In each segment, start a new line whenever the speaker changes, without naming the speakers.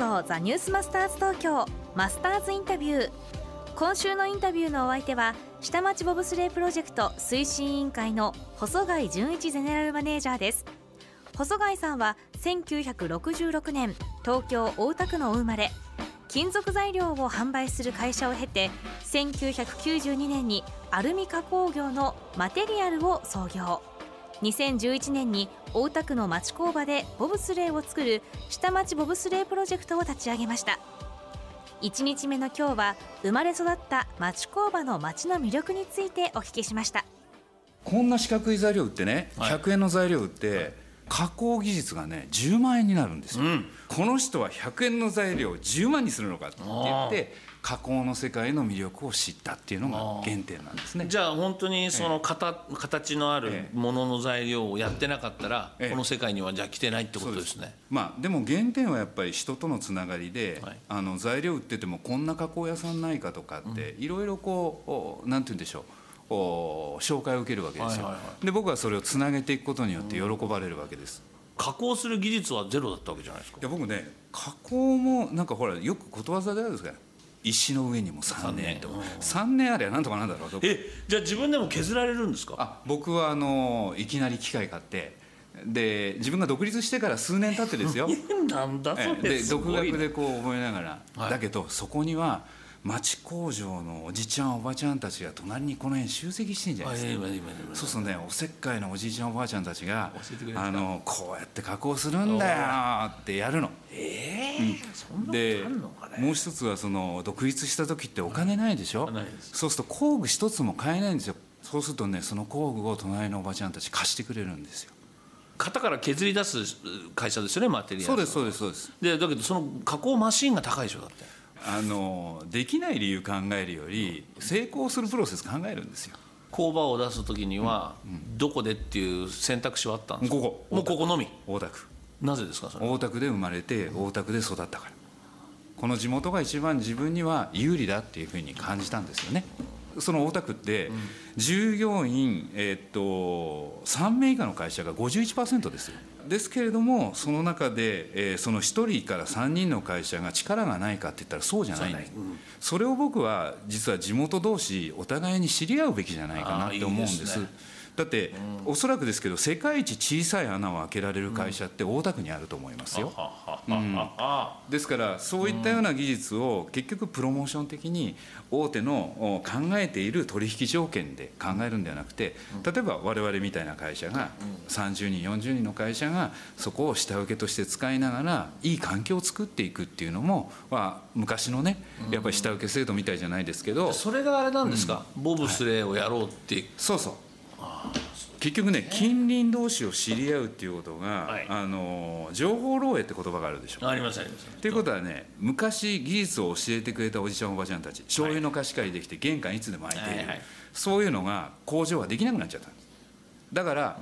送ザニュースマスターズ東京マスターズインタビュー。今週のインタビューのお相手は下町ボブスレープロジェクト推進委員会の細貝純一ゼネラルマネージャーです。細貝さんは1966年東京大田区のお生まれ金属材料を販売する会社を経て1992年にアルミ加工業のマテリアルを創業。2011年に大田区の町工場でボブスレーを作る下町ボブスレープロジェクトを立ち上げました。1日目の今日は生まれ育った町工場の町の魅力についてお聞きしました。
こんな四角い材料売ってね、
はい。
100円の材料売って、加工技術がね10万円になるんですよ、
うん。
この人は100円の材料を10万にするのかって言って加工の世界の魅力を知ったっていうのが原点なんですね。
じゃあ本当にその形形のある
ええ。
ものの材料をやってなかったら
ええ。
この世界にはじゃあ来てないってことですね。
まあでも原点はやっぱり人とのつながりで、
はい。
あの材料売っててもこんな加工屋さんないかとかっていろいろこうおなんて言うんでしょう。お紹介を受けるわけですよ、
はいはいは
で僕はそれをつなげていくことによって喜ばれるわけです、
加工する技術はゼロだったわけじゃないですか。
いや僕ね加工もなんかほらよくことわざであるんですか石の上にも3年と。か3年あればなんとかなんだろうと。
えじゃあ自分でも削られるんですか？
あ僕はあのいきなり機械買って。で自分が独立してから数年経ってですよ。
なんだそ
ええ。
れ
です独学でこう覚えながら、
はい。
だけどそこには町工場のおじちゃんおばちゃんたちが隣にこの辺集積してんじゃないですか、そうするとねおせっかいのおじいちゃんおばあちゃんたちがあのこうやって加工するんだよってやるの。
ええそんなこと
で
あんのかね。
もう一つはその独立した時ってお金ないでしょ、
ないです。
そうすると工具一つも買えないんですよ。そうするとねその工具を隣のおばちゃんたち貸してくれるんですよ。
型から削り出す会社ですよねマテリアル
そうですそうですそうです。
でだけどその加工マシンが高いでしょだって
あのできない理由考えるより成功するプロセス考えるんですよ。
工場を出す時にはどこでっていう選択肢はあったんですか？
ここ。
もうここのみ？
大田区。
なぜですかそれ？
大田区で生まれて大田区で育ったから。この地元が一番自分には有利だっていうふうに感じたんですよね。その大田区って従業員、えーっと3名以下の会社が51%ですよですけれどもその中で、えーその1人から3人の会社が力がないかって言ったらそうじゃない。んですそれを僕は実は地元同士お互いに知り合うべきじゃないかなって思うんですだって、おそらくですけど世界一小さい穴を開けられる会社って大田区にあると思いますよ、
ははははは。
ですからそういったような技術を結局プロモーション的に大手のお考えている取引条件で考えるんではなくて例えば我々みたいな会社が30人40人の会社がそこを下請けとして使いながらいい環境を作っていくっていうのも、まあ、昔のねやっぱり下請け制度みたいじゃないですけど。
それがあれなんですか、ボブスレーをやろうって。
そうそう結局ね近隣同士を知り合うっていうことが、
はい。
あの情報漏洩って言葉があるでしょ
ありますあります。
ということはね昔技術を教えてくれたおじちゃんおばちゃんたち醤油の貸し借りできて玄関いつでも開いている、
はいはい
そういうのが工場はできなくなっちゃったんです。だから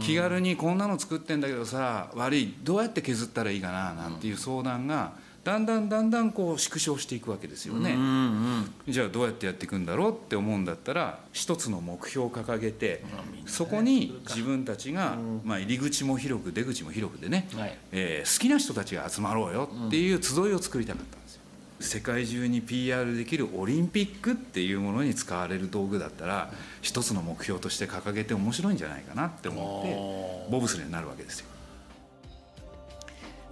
気軽にこんなの作ってんだけどさ悪い。どうやって削ったらいいかななんていう相談がだんだんだんだんこう縮小していくわけですよね、
うんうん
じゃあどうやってやっていくんだろうって思うんだったら一つの目標を掲げてそこに自分たちが、まあ、入り口も広く出口も広くでね、
はい。
えー好きな人たちが集まろうよっていう集いを作りたかったんですよ。世界中に PR できるオリンピックっていうものに使われる道具だったら一つの目標として掲げて面白いんじゃないかなって思ってボブスレーになるわけですよ。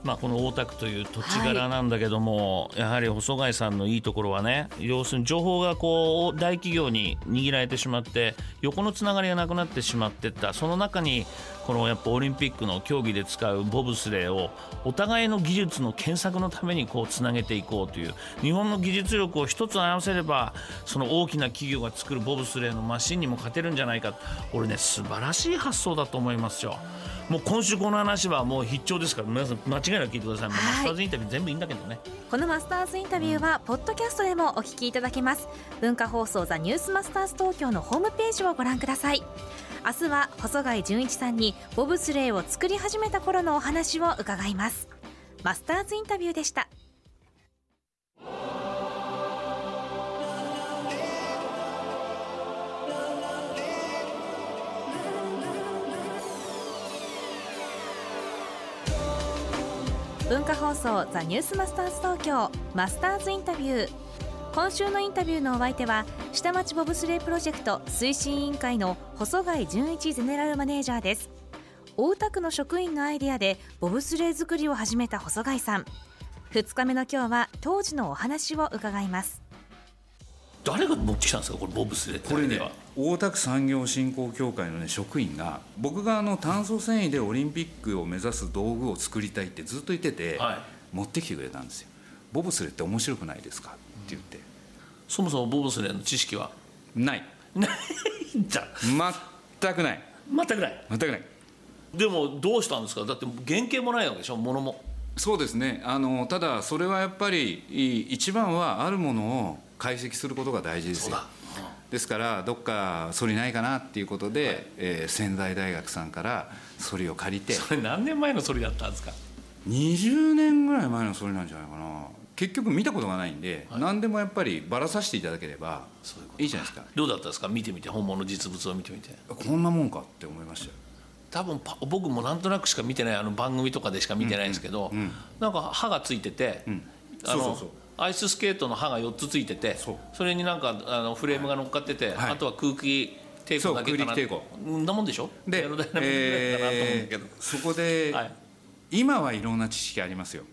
まあ、この大田区という土地柄なんだけども、やはり細貝さんのいいところはね要するに情報がこう大企業に握られてしまって横のつながりがなくなってしまってった。その中にこのやっぱオリンピックの競技で使うボブスレーをお互いの技術の検索のためにこうつなげていこうという日本の技術力を一つ合わせればその大きな企業が作るボブスレーのマシンにも勝てるんじゃないか。俺ね素晴らしい発想だと思いますよ。もう今週この話はもう必聴ですから皆さん間違いなく聞いてください、もうマスターズインタビュー全部いいんだけどね。
このマスターズインタビューはポッドキャストでもお聞きいただけます。文化放送ザニュースマスターズ東京のホームページをご覧ください。明日は細貝純一さんにボブスレーを作り始めた頃のお話を伺います。マスターズインタビューでした文化放送ザニュースマスターズ東京マスターズインタビュー。今週のインタビューのお相手は下町ボブスレープロジェクト推進委員会の細貝純一ゼネラルマネージャーです。大田区の職員のアイデアでボブスレー作りを始めた細貝さん。2日目の今日は当時のお話を伺います。
誰が持ってきたんですかこれボブスレーって。
これね
は
大田区産業振興協会の、ね、職員が僕があの炭素繊維でオリンピックを目指す道具を作りたいってずっと言ってて、
はい。
持ってきてくれたんですよ。ボブスレーって面白くないですか？って言って。
そもそもボブスレーの知識は？
ない。
ないんだ。
全くない。
全くない。
全くない。
でもどうしたんですか？だって原型もないわけでしょ？物も。
そうですね。あのただそれはやっぱりい一番はあるものを解析することが大事ですよ。
そうだ
ですからどっかソリないかなっていうことで、えー仙台大学さんからソリを借りて
それ何年前のソリだったんですか
？20年ぐらい前のソリなんじゃないかな。結局見たことがないんで、何でもやっぱりばらさせていただければ
そうい
いいじゃないですか。
どうだったんですか？見てみて。本物の実物を見てみて。
こんなもんかって思いましたよ。
多分パ僕もなんとなくしか見てないあの番組とかでしか見てないんですけど、なんか刃がついてて、あの
そうそうそう
アイススケートの刃が4つついてて
そう。
れになんかあのフレームが乗っかってて、
はい。
あとは空気抵抗だけかな。
そう空気抵抗。
んなもんでしょ？
でえーそこで、
はい。
今はいろんな知識ありますよ。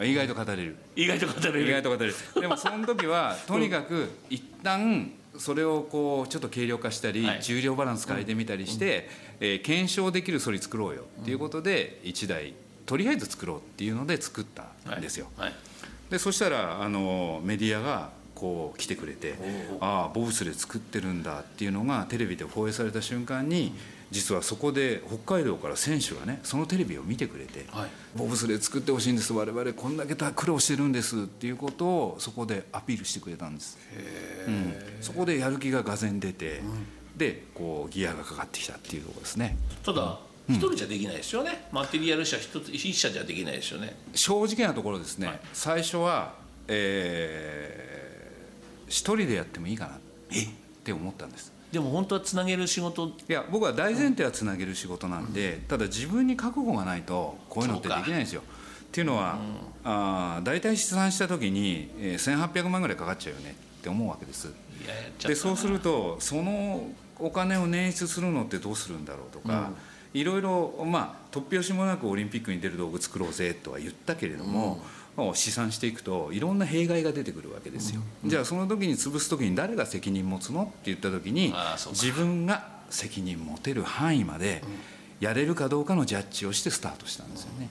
意外と語れる。
意外と語れる。
意外と語れる。でもその時は とにかく一旦それをこうちょっと軽量化したり、
はい。
重量バランス変えてみたりして、えー検証できるソリ作ろうよっていうことで1台とりあえず作ろうっていうので作ったんですよ、
はい
でそしたらあのメディアがこう来てくれてああボブスレー作ってるんだっていうのがテレビで放映された瞬間に実はそこで北海道から選手がねそのテレビを見てくれて、
はい。
ボブスレー作ってほしいんです我々こんだけ苦労してるんですっていうことをそこでアピールしてくれたんです、うん、そこでやる気ががぜん出て、でこうギアがかかってきたっていうところですね。
ただ一人じゃできないですよね、マテリアル社一つ一社じゃできないですよね。
正直なところですね、
はい。
最初は、えー一人でやってもいいかな。って思ったんです。
でも本当はつなげる仕事？
いや僕は大前提はつなげる仕事なんで、ただ自分に覚悟がないとこういうのってできないんですよ。っていうのは、あー大体試算した時に、えー1800万ぐらいかかっちゃうよね。って思うわけです。でそうするとそのお金を捻出するのってどうするんだろうとか、いろいろまあ突拍子もなくオリンピックに出る道具作ろうぜとは言ったけれども、もう試算していくといろんな弊害が出てくるわけですよ、じゃあその時に潰す時に誰が責任持つのって言った時に自分が責任持てる範囲までやれるかどうかのジャッジをしてスタートしたんですよね、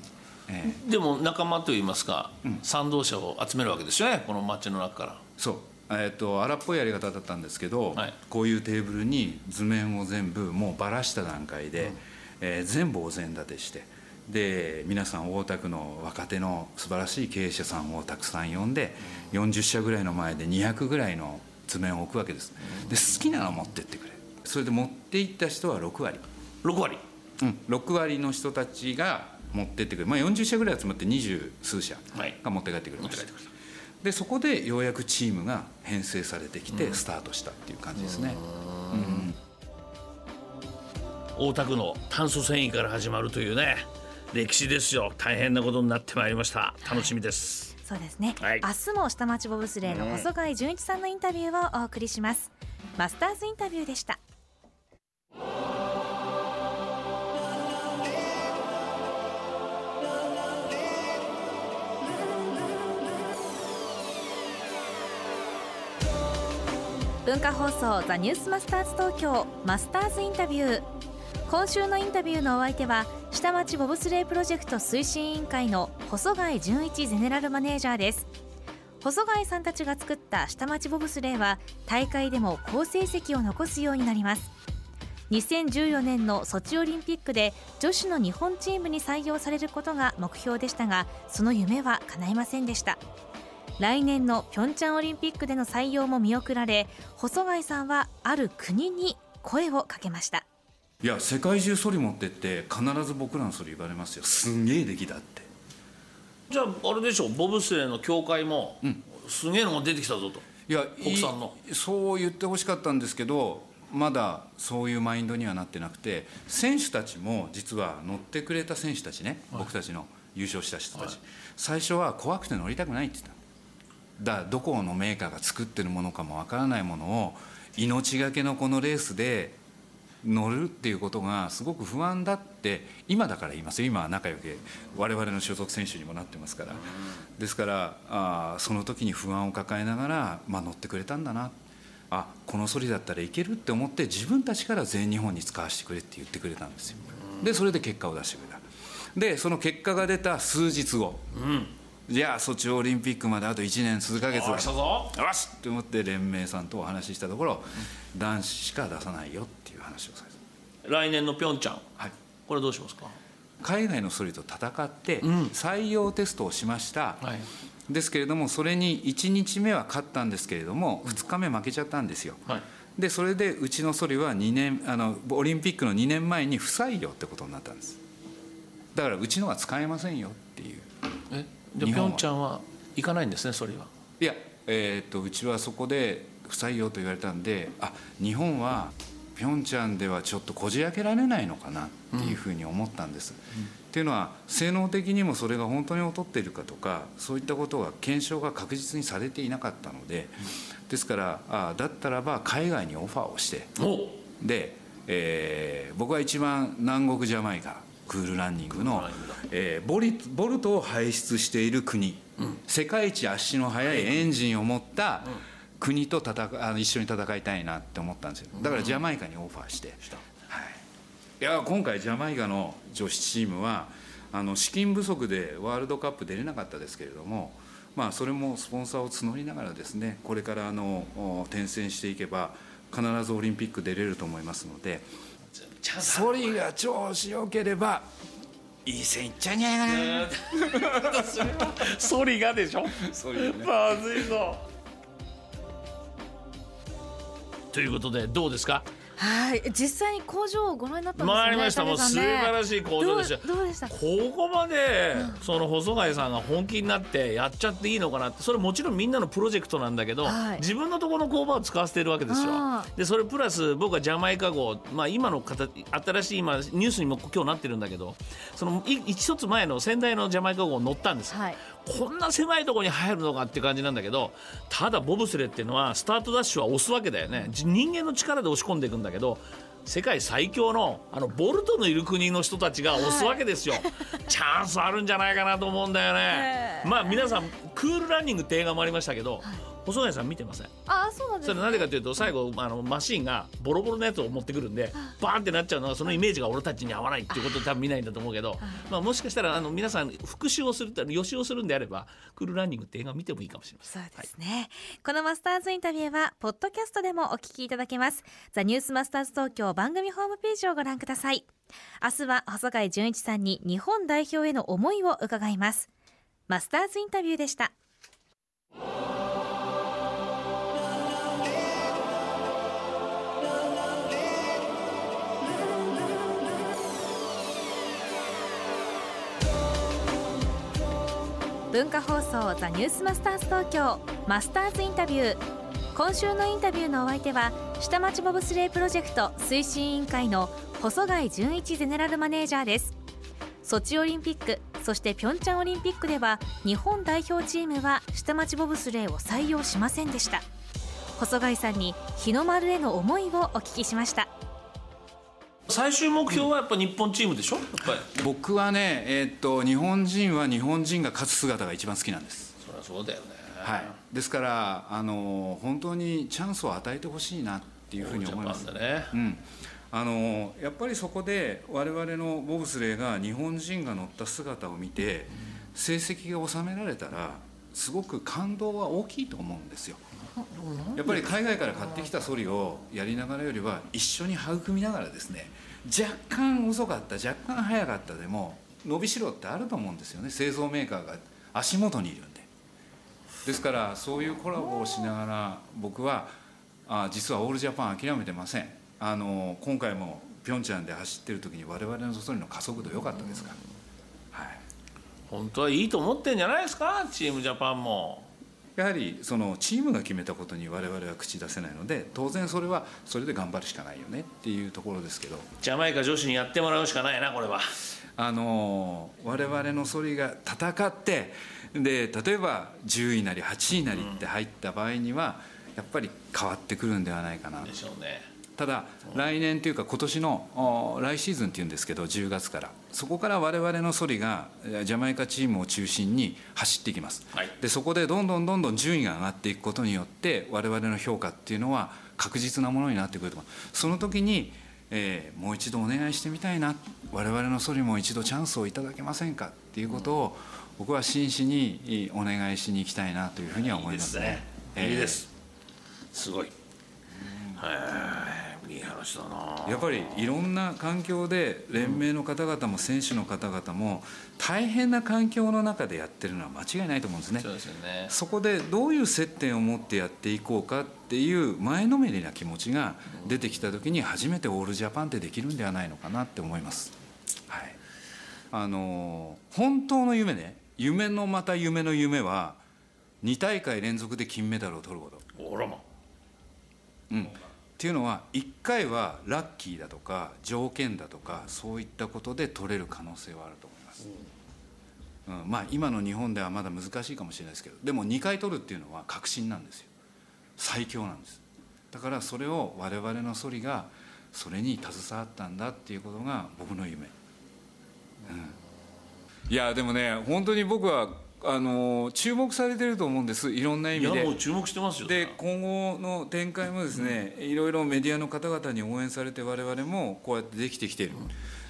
ええ。
でも仲間といいますか、賛同者を集めるわけですよね。この街の中から。
そう。えっと荒っぽいやり方だったんですけど、
はい。
こういうテーブルに図面を全部もうばらした段階で、えー全部お膳立てしてで皆さん大田区の若手の素晴らしい経営者さんをたくさん呼んで、40社ぐらいの前で200ぐらいの図面を置くわけです。で好きなの持ってってくれ。それで持っていった人は6割。
6割。
うん、6割の人たちが持ってってくれ。る、まあ、40社ぐらい集まって二十数社
はい。
が持って帰ってくれました、
持って帰ってく
でそこでようやくチームが編成されてきてスタートしたっていう感じですね、
大田区の炭素繊維から始まるというね歴史ですよ。大変なことになってまいりました。楽しみです、
そうですね、
はい。
明日も下町ボブスレーの細貝純一さんのインタビューをお送りします。マスターズインタビューでした。文化放送ザニュースマスターズ東京マスターズインタビュー今週のインタビューのお相手は下町ボブスレープロジェクト推進委員会の細貝純一ゼネラルマネージャーです。細貝さんたちが作った下町ボブスレーは大会でも好成績を残すようになります。2014年のソチオリンピックで女子の日本チームに採用されることが目標でしたがその夢は叶いませんでした。来年のピョンチャンオリンピックでの採用も見送られ細貝さんはある国に声をかけました。
いや世界中ソリ持ってって必ず僕らのソリ言われますよ。すんげえ出来だって。
じゃああれでしょボブスレーの協会も、すげえのが出てきたぞと。
いや
国産の。
いそう言ってほしかったんですけどまだそういうマインドにはなってなくて選手たちも実は乗ってくれた選手たちね、僕たちの優勝した人たち、最初は怖くて乗りたくないって言っただどこのメーカーが作ってるものかもわからないものを命がけのこのレースで乗るっていうことがすごく不安だって今だから言いますよ。今は仲良く我々の所属選手にもなってますから。ですからあその時に不安を抱えながら、まあ、乗ってくれたんだな。あこのソリだったらいけるって思って自分たちから全日本に使わせてくれって言ってくれたんですよ。でそれで結果を出してくれた。でその結果が出た数日後、うん。じゃあソチオリンピックまであと1年数ヶ月だ。よし。って思って連盟さんとお話ししたところ、うん、男子しか出さないよっていう話をさ
れた。来年のピョンチャン、はい、これどうしますか？
海外のソリと戦って採用テストをしました、うんはい、ですけれどもそれに1日目は勝ったんですけれども2日目負けちゃったんですよ、はい、でそれでうちのソリは2年あのオリンピックの2年前に不採用ってことになったんです。だからうちのは使えませんよっていう
ピョンチャンは行かないんですねそれは。
いや、えー、っとうちはそこで不採用と言われたんであ日本はピョンチャンではちょっとこじ開けられないのかなっていうふうに思ったんです。うん、っていうのは性能的にもそれが本当に劣っているかとかそういったことが検証が確実にされていなかったので、ですからあだったらば海外にオファーをしてで、えー、僕は一番南国ジャマイカクールランニングの、えー、ボリボルトを輩出している国、うん、世界一足の速いエンジンを持った国と戦あの一緒に戦いたいなって思ったんですよ。だからジャマイカにオファーして、はい、いや今回ジャマイカの女子チームはあの資金不足でワールドカップ出れなかったですけれどもまあ、それもスポンサーを募りながらですねこれからあの転戦していけば必ずオリンピック出れると思いますのでソリが調子よければいい線いっちゃうんじゃないかな。
ソリがでしょ？ソリ、ね、まずいぞ。ということでどうですか？
はい。実際に工場をご覧になったんですよ
ね回りました。もう素晴らしい工場でした。
どうでした？こ
こまで、その細貝さんが本気になってやっちゃっていいのかなって。それもちろんみんなのプロジェクトなんだけど、はい、自分のところの工場を使わせてるわけですよ。でそれプラス僕はジャマイカ号、まあ、今の形新しい今ニュースにも今日なってるんだけどその一つ前の先代のジャマイカ号乗ったんです、はい、こんな狭いところに入るのかって感じなんだけどただボブスレーっていうのはスタートダッシュは押すわけだよね。人間の力で押し込んでいくんだけど世界最強のあのボルトのいる国の人たちが押すわけですよ、はい、チャンスあるんじゃないかなと思うんだよね。まあ皆さんクールランニングって映画もありましたけど、はい細谷さん見てません？
あそうなんです、
ね、それなぜかというと最後あのマシンがボロボロのやつを持ってくるんでバーンってなっちゃうのはそのイメージが俺たちに合わないっていうことで多分見ないんだと思うけど、まあ、もしかしたらあの皆さん復習をする予習をするんであればクールランニングって映画見てもいいかもしれません。
そうですね、はい、このマスターズインタビューはポッドキャストでもお聞きいただけます。ザニュースマスターズ東京番組ホームページをご覧ください。明日は細貝純一さんに日本代表への思いを伺います。マスターズインタビューでした文化放送ザニュースマスターズ東京マスターズインタビュー今週のインタビューのお相手は下町ボブスレープロジェクト推進委員会の細貝純一ゼネラルマネージャーです。ソチオリンピックそしてピョンチャンオリンピックでは日本代表チームは下町ボブスレーを採用しませんでした。細貝さんに日の丸への思いをお聞きしました。
最終目標はやっぱ日本チームでしょ、
僕はね、えー、っと日本人は日本人が勝つ姿が一番好きなんです。
そりゃそうだよね、
はい、ですからあの本当にチャンスを与えてほしいなっていうふうに思います。
ね、
うん、あのやっぱりそこで我々のボブスレーが日本人が乗った姿を見て成績が収められたらすごく感動は大きいと思うんですよやっぱり海外から買ってきたソリをやりながらよりは一緒に育みながらですね若干遅かった若干早かったでも伸びしろってあると思うんですよね。製造メーカーが足元にいるんで。ですからそういうコラボをしながら僕はあ実はオールジャパン諦めてません。あの今回もピョンチャンで走ってる時に我々のソリの加速度良かったですから。はい。
本当はいいと思ってんじゃないですか？チームジャパンも
やはりそのチームが決めたことに我々は口出せないので当然それはそれで頑張るしかないよねっていうところですけど。
ジャマイカ女子にやってもらうしかないなこれは。
あの我々のソリが戦ってで例えば10位なり8位なりって入った場合には、やっぱり変わってくるんではないかな。
でしょうね
ただ来年というか今年のお来シーズンっていうんですけど10月から。そこから我々のソリがえジャマイカチームを中心に走っていきます、
はい。
でそこでどんどんどんどん順位が上がっていくことによって我々の評価っていうのは確実なものになってくると思う。その時に、えーもう一度お願いしてみたいな。我々のソリも一度チャンスをいただけませんかっていうことを僕は真摯にお願いしに行きたいなというふうには思いますね。
いいですす。ごい。へえいい話だな。
やっぱりいろんな環境で連盟の方々も選手の方々も大変な環境の中でやってるのは間違いないと思うんですね。
そうですよね。
そこでどういう接点を持ってやっていこうかっていう前のめりな気持ちが出てきた時に初めてオールジャパンってできるんではないのかなって思います。はい、あの本当の夢ね夢のまた夢の夢は2大会連続で金メダルを取ること。
おらま。
うん、っていうのは1回はラッキーだとか条件だとかそういったことで取れる可能性はあると思います、うん。まあ今の日本ではまだ難しいかもしれないですけどでも2回取るっていうのは確信なんですよ。最強なんです。だからそれを我々のソリがそれに携わったんだっていうことが僕の夢、うん、いやでもね本当に僕はあの注目されてると思うんですいろんな意
い
味で。
やもう注目してますよ
で今後の展開もですね、いろいろメディアの方々に応援されて我々もこうやってできてきている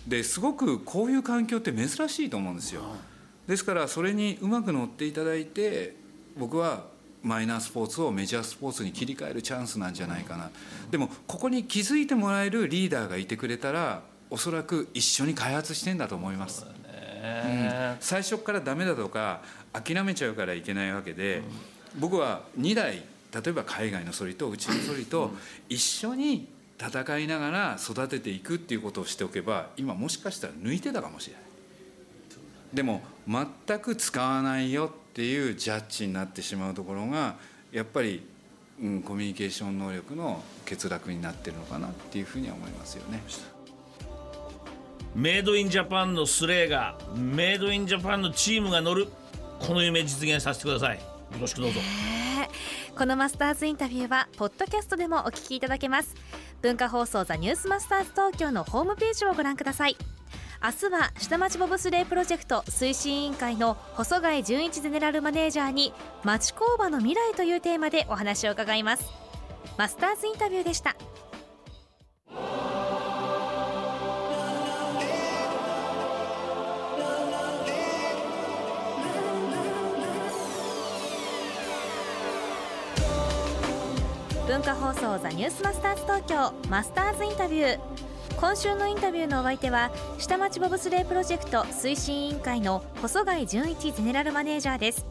ですごくこういう環境って珍しいと思うんですよ。ですからそれにうまく乗っていただいて僕はマイナースポーツをメジャースポーツに切り替えるチャンスなんじゃないかな。でもここに気づいてもらえるリーダーがいてくれたらおそらく一緒に開発してんだと思います。うん。最初からダメだとか諦めちゃうからいけないわけで、僕は2代例えば海外のソリとうちのソリと一緒に戦いながら育てていくっていうことをしておけば今もしかしたら抜いてたかもしれない。でも全く使わないよっていうジャッジになってしまうところがやっぱり、うん、コミュニケーション能力の欠落になってるのかなっていうふうには思いますよね。
メイドインジャパンのスレーがメイドインジャパンのチームが乗るこの夢実現させてください。よろしくどうぞ。
このマスターズインタビューはポッドキャストでもお聞きいただけます。文化放送ザニュースマスターズ東京のホームページをご覧ください。明日は下町ボブスレープロジェクト推進委員会の細貝純一ゼネラルマネージャーに町工場の未来というテーマでお話を伺います。マスターズインタビューでした。文化放送ザニュースマスターズ東京マスターズインタビュー今週のインタビューのお相手は下町ボブスレープロジェクト推進委員会の細貝純一ゼネラルマネージャーです。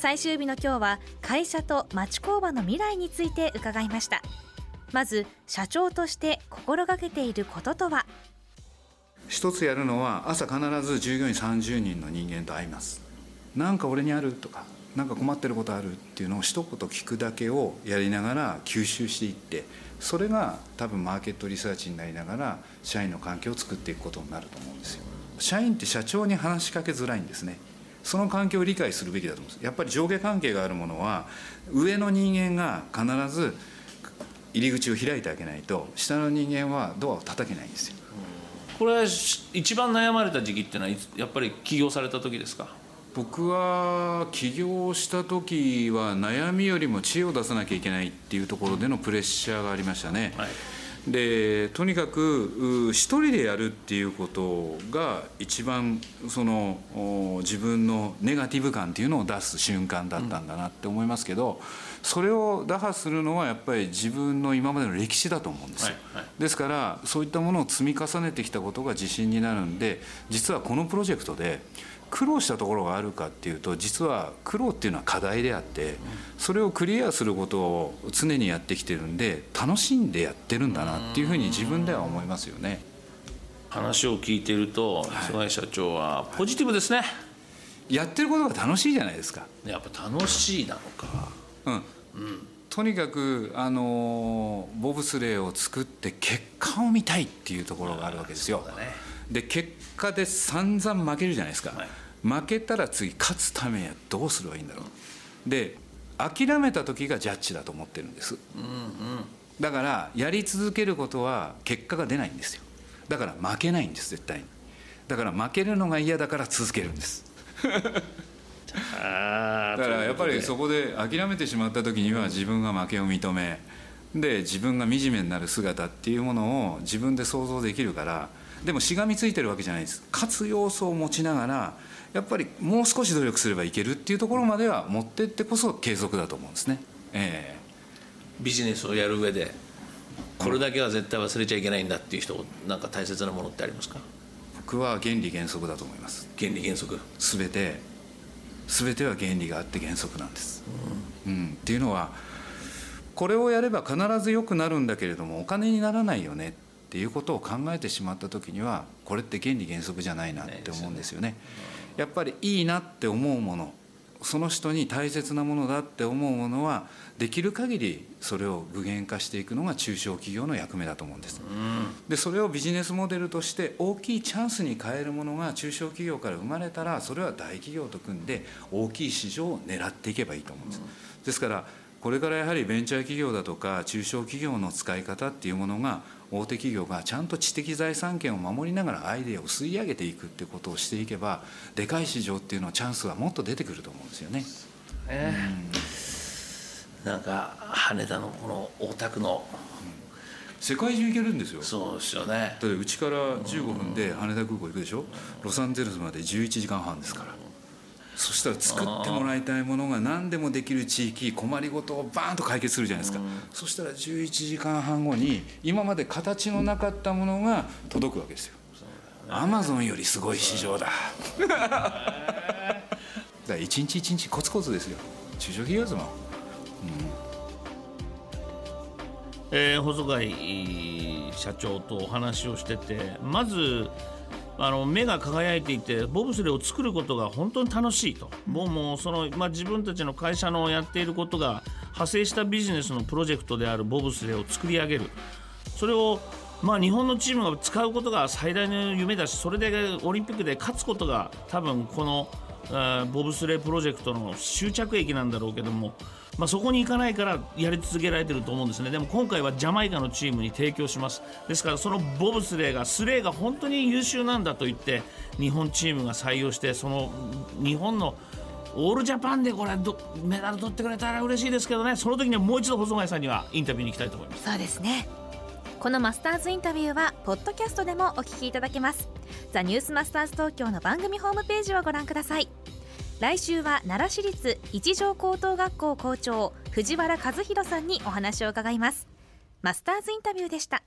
最終日の今日は会社と町工場の未来について伺いました。まず社長として心がけていることとは？
一つやるのは朝必ず従業員30人の人間と会います。なんか俺にあるとか。なんか困ってることあるっていうのを一言聞くだけをやりながら吸収していってそれが多分マーケットリサーチになりながら社員の環境を作っていくことになると思うんですよ。社員って社長に話しかけづらいんですね。その環境を理解するべきだと思うんです。やっぱり上下関係があるものは上の人間が必ず入り口を開いてあげないと下の人間はドアを叩けないんですよ。
これ一番悩まれた時期っていうのはやっぱり起業された時ですか？
僕は起業した時は悩みよりも知恵を出さなきゃいけないっていうところでのプレッシャーがありましたね、
はい。
でとにかくう一人でやるっていうことが一番そのお自分のネガティブ感っていうのを出す瞬間だったんだなって思いますけど、それを打破するのはやっぱり自分の今までの歴史だと思うんですよ、
はいはい。
ですからそういったものを積み重ねてきたことが自信になるんで実はこのプロジェクトで苦労したところがあるかっていうと実は苦労っていうのは課題であってそれをクリアすることを常にやってきてるんで楽しんでやってるんだなっていうふうに自分では思いますよね。
話を聞いていると菅井社長はポジティブですね。
やってることが楽しいじゃないですか。
やっぱ楽しいなのか。
うん、とにかく、あのボブスレーを作って結果を見たいっていうところがあるわけですよ。で結果で散々負けるじゃないですか、
はい
負けたら次勝つためにはどうすればいいんだろう、で諦めた時がジャッジだと思ってるんです、だからやり続けることは結果が出ないんですよ。だから負けないんです絶対に。だから負けるのが嫌だから続けるんです。
あ
だからやっぱりそこで諦めてしまった時には自分が負けを認めで自分が惨めになる姿っていうものを自分で想像できるからでもしがみついてるわけじゃないです。勝つ要素を持ちながらやっぱりもう少し努力すればいけるっていうところまでは持ってってこそ継続だと思うんですね。え
ビジネスをやる上でこれだけは絶対忘れちゃいけないんだっていう人なんか大切なものってありますか？
え僕は原理原則だと思います。
原理原則？
全て全ては原理があって原則なんです、うん。っていうのはこれをやれば必ず良くなるんだけれどもお金にならないよねっていうことを考えてしまった時にはこれって原理原則じゃないなって思うんですよね。やっぱりいいなって思うものその人に大切なものだって思うものはできる限りそれを具現化していくのが中小企業の役目だと思うんです。でそれをビジネスモデルとして大きいチャンスに変えるものが中小企業から生まれたらそれは大企業と組んで大きい市場を狙っていけばいいと思うんです。ですからこれからやはりベンチャー企業だとか中小企業の使い方っていうものが大手企業がちゃんと知的財産権を守りながらアイデアを吸い上げていくってことをしていけばでかい市場っていうのはチャンスがもっと出てくると思うんですよね。
なんか羽田のこの大田区の。
世界中行けるんですよ。
そうですよね。
だってうちから15分で羽田空港行くでしょ？ロサンゼルスまで11時間半ですからそしたら作ってもらいたいものが何でもできる地域困りごとをバーンと解決するじゃないですか。そしたら11時間半後に今まで形のなかったものが届くわけですよ。アマゾンよりすごい市場だ。だから一日一日コツコツですよ。中小企業ですもん。
えー細貝社長とお話をしててまずあの目が輝いていてボブスレーを作ることが本当に楽しいと、もうもうその、まあ、自分たちの会社のやっていることが派生したビジネスのプロジェクトであるボブスレーを作り上げる。それをまあ、日本のチームが使うことが最大の夢だしそれでオリンピックで勝つことが多分この、えボブスレープロジェクトの終着駅なんだろうけども、まあ、そこに行かないからやり続けられていると思うんですね。でも今回はジャマイカのチームに提供します。ですからそのボブスレーがスレーが本当に優秀なんだと言って日本チームが採用してその日本のオールジャパンでこれメダル取ってくれたら嬉しいですけどね。その時にはもう一度細貝さんにはインタビューに行きたいと思います。
そうですね。このマスターズインタビューはポッドキャストでもお聞きいただけます。ザニュースマスターズ東京の番組ホームページをご覧ください。来週は奈良市立一条高等学校校長藤原和弘さんにお話を伺います。マスターズインタビューでした。